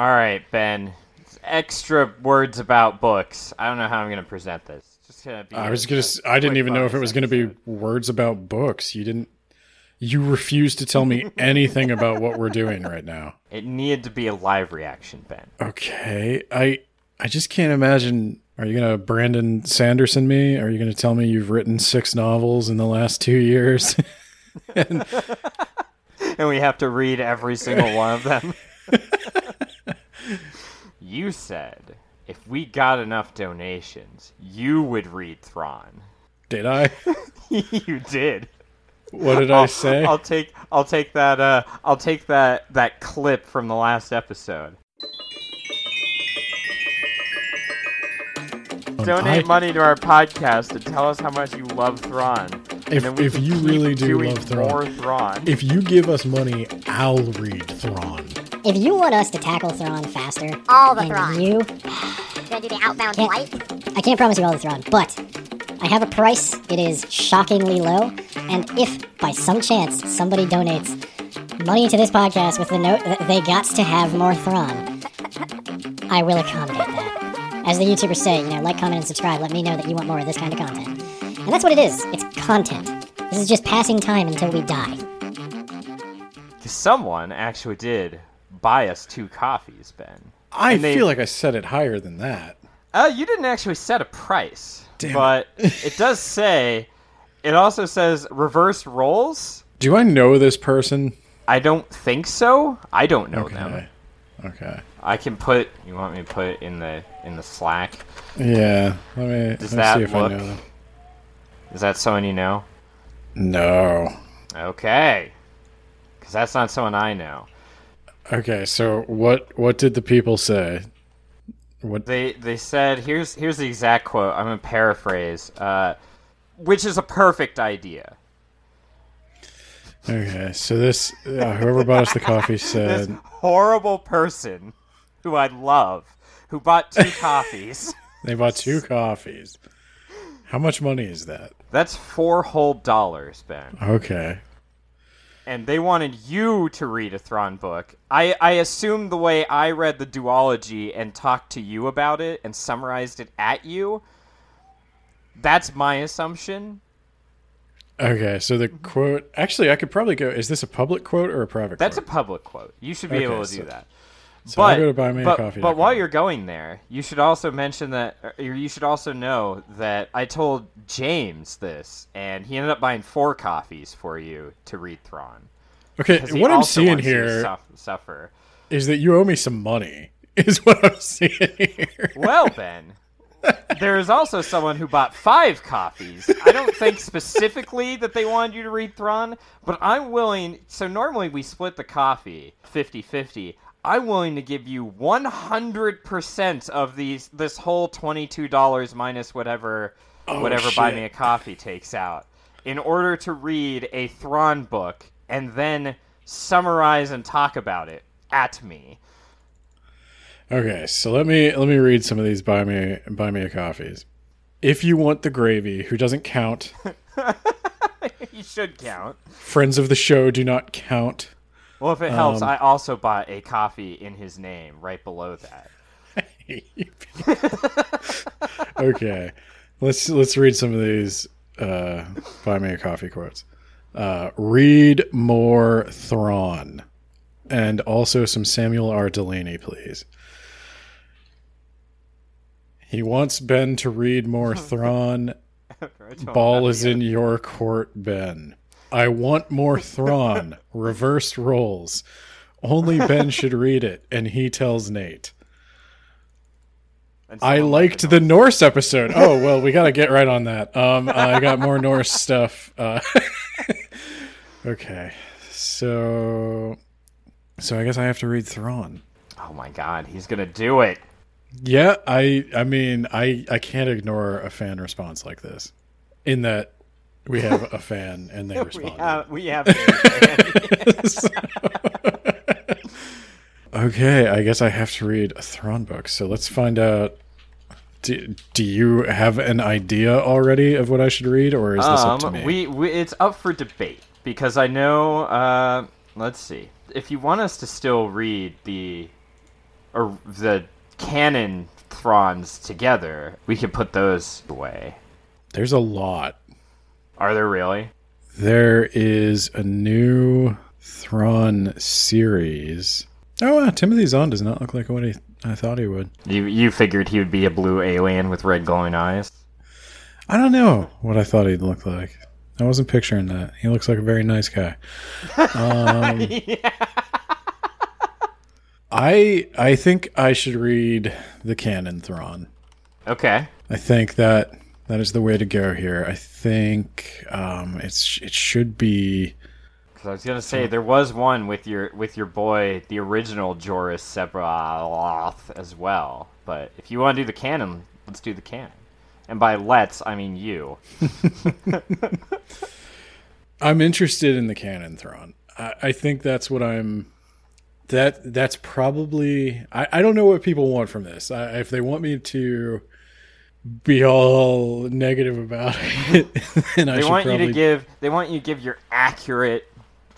All right, Ben. Extra words about books. I don't know how I'm going to present this. Just gonna be. I was gonna. I didn't even know if it was gonna be words about books. You didn't. You refused to tell me anything about what we're doing right now. It needed to be a live reaction, Ben. Okay, I. I just can't imagine. Are you gonna Brandon Sanderson me? Are you gonna tell me you've written six novels in the last two years? And we have to read every single one of them. You said if we got enough donations, you would read Thrawn. did I? you did. What did I say? I'll take I'll take that uh I'll take that that clip from the last episode. Donate I- money to our podcast and tell us how much you love Thrawn. If- if you really do love Thrawn. Thrawn. If you give us money, I'll read Thrawn. If you want us to tackle Thrawn faster, All the and Thrawn. you, Gonna do the outbound Can't- flight? I can't promise you all the Thrawn, but I have a price. It is shockingly low, and if by some chance somebody donates money to this podcast with the note that they got to have more Thrawn, I will accommodate that. As the YouTubers say, you know, like, comment, and subscribe. Let me know that you want more of this kind of content. And that's what it is. It's content. This is just passing time until we die. Someone actually did buy us two coffees, Ben. I they- feel like I set it higher than that. Uh, you didn't actually set a price, Damn but it does say. It also says reverse rolls. Do I know this person? I don't think so. I don't know Okay. them. Okay. I can put. You want me to put in the in the Slack? Yeah. Let me, Does let me that see if look- I know them. Is that someone you know? No. Okay, because that's not someone I know. Okay, so what what did the people say? What They they said here's here's the exact quote. I'm gonna paraphrase, uh, which is a perfect idea. Okay, so this uh, whoever bought us the coffee This said horrible person, who I love, who bought two coffees. they bought two coffees. How much money is that? That's four whole dollars, Ben. Okay. And they wanted you to read a Thrawn book. I, I assume the way I read the duology and talked to you about it and summarized it at you. That's my assumption. Okay, so the quote actually I could probably go is this a public quote or a private That's a public quote. You should be Okay, able to do that. So but, go to buy me a but, coffee but while you're going there, you should also mention that, er, or you should also know that I told James this, and he ended up buying four coffees for you to read Thrawn. Okay, what I'm seeing here suffer. is that you owe me some money. Is what I'm seeing here. Well, Ben, there is also someone who bought five copies. I don't think specifically that they wanted you to read Thrawn, but I'm willing. So normally we split the coffee 50 50. I'm willing to give you 100% of these this whole $22 minus whatever oh, whatever buy me a coffee takes out in order to read a Thrawn book and then summarize and talk about it at me. Okay, so let me let me read some of these buy me buy me a coffees. If you want the gravy, who doesn't count? you should count. Friends of the show do not count. Well, if it helps, Um, I also bought a coffee in his name right below that. okay, let's let's read some of these uh, buy me a coffee quotes. Uh, read more Thrawn, and also some Samuel R. Delany, please. He wants Ben to read more Thrawn. Ball is in your court, Ben. I want more Thrawn. Reversed roles. Only Ben should read it, and he tells Nate. I liked the Norse episode. Oh well, we got to get right on that. Um, I got more Norse stuff. Uh, okay, so so I guess I have to read Thrawn. Oh my god, he's gonna do it. Yeah, I I mean I I can't ignore a fan response like this. In that we have a fan and they We respond. have, we have. Okay, I guess I have to read a Thrawn book. So let's find out. Do, do you have an idea already of what I should read, or is this up to um, me? we, we it's up for debate because I know. Uh, let's see. If you want us to still read the or the canon Thrawns together, we could put those away. There's a lot. Are there really? There is a new Thrawn series. Oh, wow, Timothy Zahn does not look like what he, I thought he would. You you figured he would be a blue alien with red glowing eyes? I don't know what I thought he'd look like. I wasn't picturing that. He looks like a very nice guy. Um, I I think I should read the canon Thrawn. Okay. I think that that is the way to go here. I think um, it's it should be. 'Cause I was gonna say there was one with your with your boy, the original Jorus C'baoth as well. But if you want to do the canon, let's do the canon. And by let's, I mean you. I'm interested in the canon Thrawn. I, I think that's what I'm. That that's probably. I, I don't know what people want from this. I, if they want me to be all negative about it, I They want probably you to give they want you to give your accurate,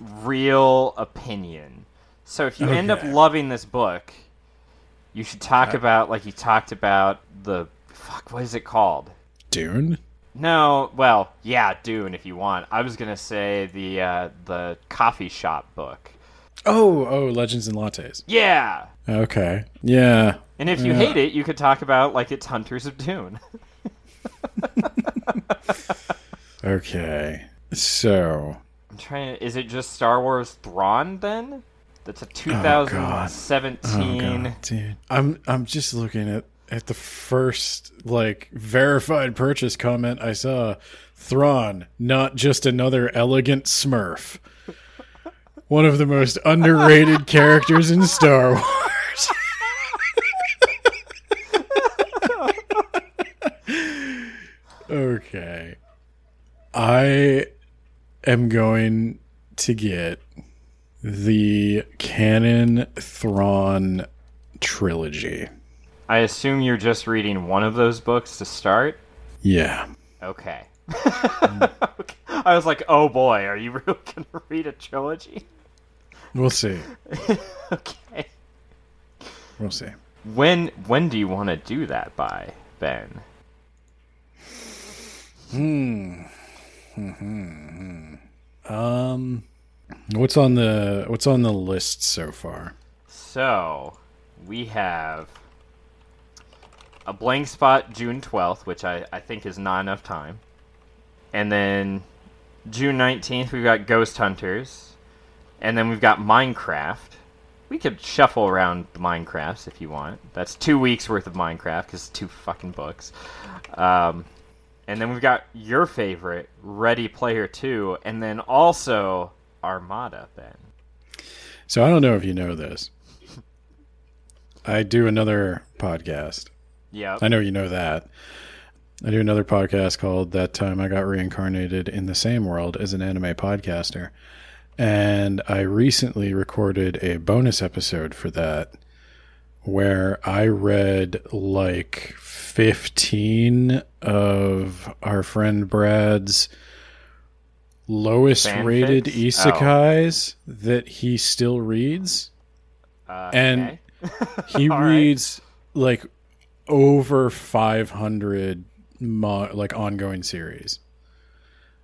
real opinion. So if you end up loving this book, you should talk about like you talked about the fuck. What is it called? Dune. No, well, yeah, Dune. If you want, I was gonna say the uh, the coffee shop book. Oh, oh, Legends and Lattes. Yeah, Okay. Yeah. And if you Yeah. hate it, you could talk about like it's Hunters of Dune. Okay. So, I'm trying to. Is it just Star Wars Thrawn then? That's a Oh, God. 2017. oh god, dude. I'm I'm just looking at at the first like verified purchase comment I saw. Thrawn, not just another elegant Smurf. One of the most underrated characters in Star Wars. Okay. I am going to get the canon Thrawn trilogy. I assume you're just reading one of those books to start. Yeah. Okay. I was like, oh boy, are you really gonna read a trilogy? We'll see. okay. We'll see. When when do you want to do that by, Ben? Um what's on the what's on the list so far? So, we have a blank spot June 12th, which I, I think is not enough time. And then June 19th, we've got Ghost Hunters. And then we've got Minecraft. We could shuffle around the Minecrafts if you want. That's two weeks worth of Minecraft because two fucking books. Um, and then we've got your favorite, Ready Player 2. And then also Armada, Ben. So I don't know if you know this. I do another podcast. Yeah. I know you know that. I do another podcast called That Time I Got Reincarnated in the Same World as an Anime Podcaster. And I recently recorded a bonus episode for that where I read like 15 of our friend Brad's lowest Fanfics? rated Oh. isekais that he still reads. Uh, and- okay. He All right. reads like over 500 mo- like ongoing series.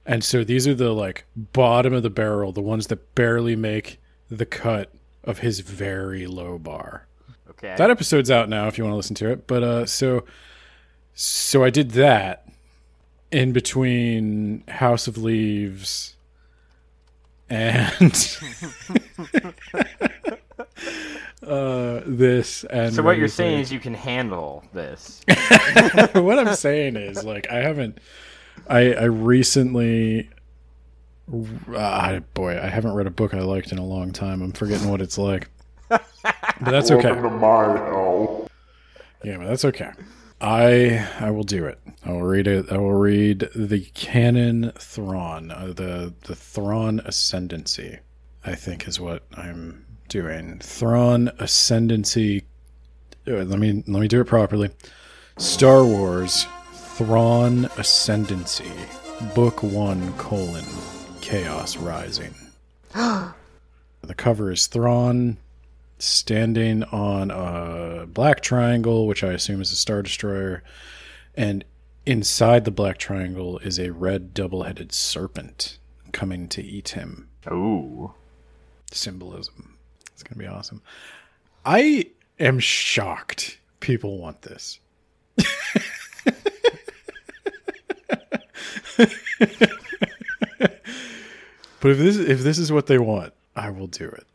And so these are the like bottom of the barrel, the ones that barely make the cut of his very low bar. Okay. That episode's out now if you want to listen to it. But uh so so I did that in between House of Leaves and uh this and so what you're Player saying is you can handle this. what I'm saying is like I haven't I I recently ah, boy, I haven't read a book I liked in a long time. I'm forgetting what it's like. But that's okay. Welcome to my hell. Yeah, but that's okay. I I will do it. I will read it. I will read the canon Thrawn, uh, the the Thrawn Ascendancy. I think is what I'm doing. Thrawn Ascendancy. uh, Let me let me do it properly. Star Wars Thrawn Ascendancy, Book One: colon Chaos Rising. the cover is Thrawn standing on a black triangle, which I assume is a star destroyer, and inside the black triangle is a red double-headed serpent coming to eat him. Ooh. Symbolism. It's gonna be awesome. I am shocked people want this. but if this if this is what they want, I will do it.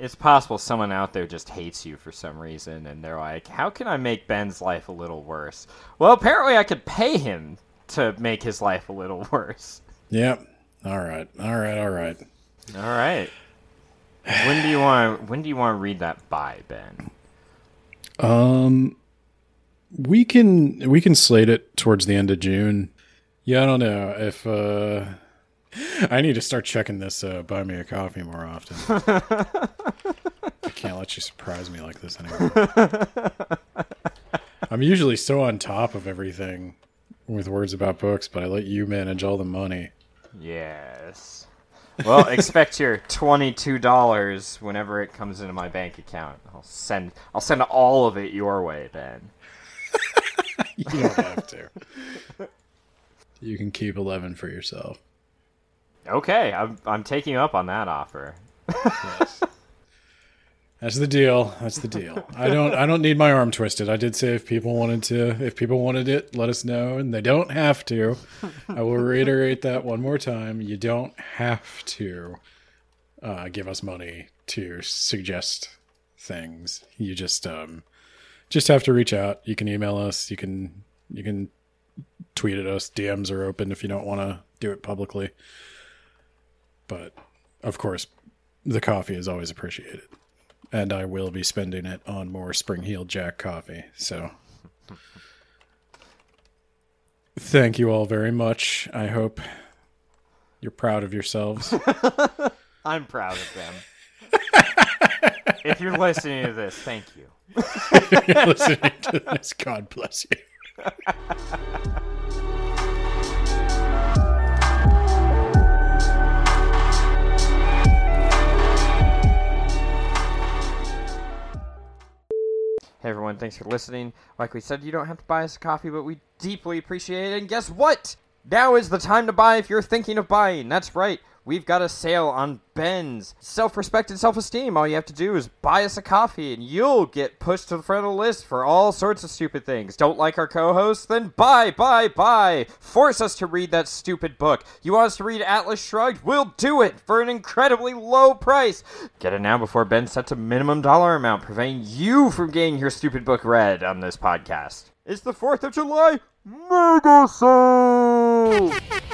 It's possible someone out there just hates you for some reason, and they're like, "How can I make Ben's life a little worse?" Well, apparently, I could pay him to make his life a little worse. Yep. All right. All right. All right. All right. When do you want? When do you want to read that by Ben? Um, we can we can slate it towards the end of June. Yeah, I don't know if uh, I need to start checking this. Uh, buy me a coffee more often. I can't let you surprise me like this anymore. I'm usually so on top of everything with words about books, but I let you manage all the money. Yes. Well, expect your twenty-two dollars whenever it comes into my bank account. I'll send. I'll send all of it your way, Ben. You don't have to. You can keep eleven for yourself. Okay, I'm. I'm taking up on that offer. Yes. That's the deal. That's the deal. I don't I don't need my arm twisted. I did say if people wanted to if people wanted it, let us know and they don't have to. I will reiterate that one more time. You don't have to uh, give us money to suggest things. You just um just have to reach out. You can email us, you can you can tweet at us. DMs are open if you don't want to do it publicly. But of course, the coffee is always appreciated and I will be spending it on more Spring Heel Jack coffee. So, thank you all very much. I hope you're proud of yourselves. I'm proud of them. if you're listening to this, thank you. you're listening to this. God bless you. Everyone, thanks for listening. Like we said, you don't have to buy us a coffee, but we deeply appreciate it. And guess what? Now is the time to buy if you're thinking of buying. That's right. We've got a sale on Ben's self respect and self esteem. All you have to do is buy us a coffee and you'll get pushed to the front of the list for all sorts of stupid things. Don't like our co hosts? Then buy, buy, buy. Force us to read that stupid book. You want us to read Atlas Shrugged? We'll do it for an incredibly low price. Get it now before Ben sets a minimum dollar amount, preventing you from getting your stupid book read on this podcast. It's the 4th of July Mega Sale!